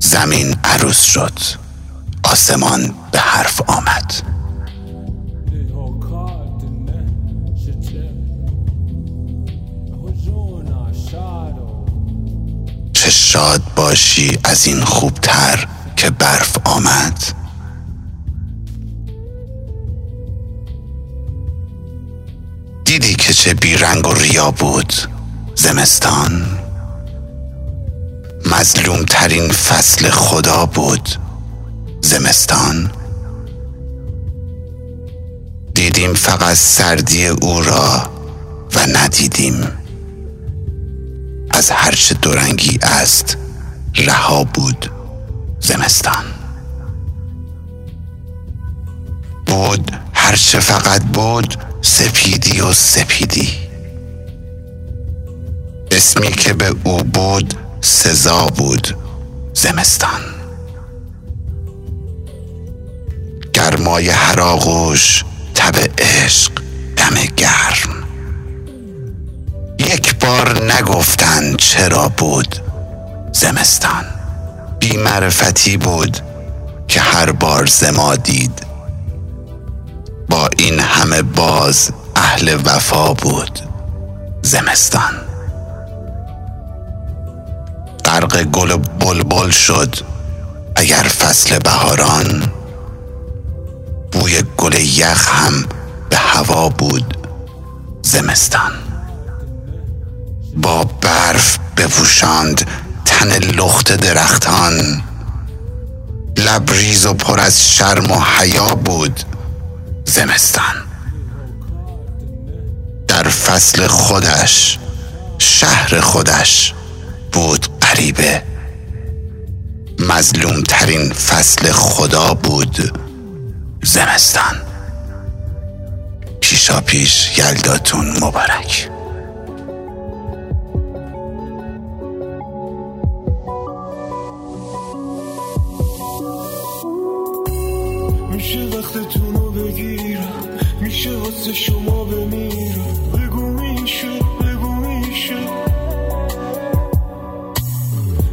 زمین عروس شد. آسمان به حرف آمد. چه شاد باشی از این خوبتر که برف آمد. چه بیرنگ و ریا بود. زمستان. مظلوم ترین فصل خدا بود. زمستان. دیدیم فقط سردی او را و ندیدیم. از هرچه دورنگی است رها بود. زمستان. بود هرچه فقط بود سپیدی و سپیدی. اسمی که به او بود سزا بود. زمستان. گرمای هر آغوش تب عشق دم گرم. یک بار نگفتند چرا بود زمستان. بی معرفتی بود که هر بار زما دید. این همه باز اهل وفا بود. زمستان. غرق گل و بلبل شد اگر فصل بهاران. بوی گل یخ هم به هوا بود. زمستان. با برف بپوشاند تن لخت درختان. لبریز و پر از شرم و حیا بود. زمستان. در فصل خودش شهر خودش بود غریبه. مظلوم ترین فصل خدا بود زمستان. پیشا پیش یلداتون مبارک. میشه رو بگیرم میشه واسه شما بمیرم. بگو میشه بگو میشه.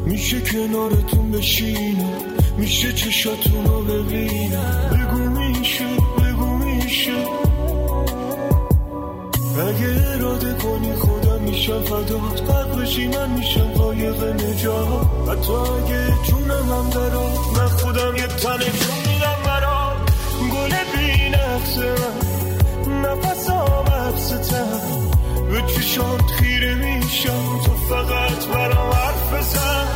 میشه کنارتون بشینم. میشه چشاتون رو ببینم. بگو میشه بگو میشه. اگه اراده کنی خودم میشم فدات قد بشی من میشم قایق نجات. حتی اگه جونم هم من خودم یه تنه چشات خیره میشم تو فقط برام حرف بزن.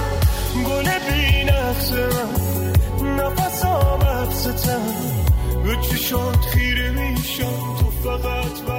گل بی نقص من نفسام حبستم به چشات خیره میشم تو فقط برام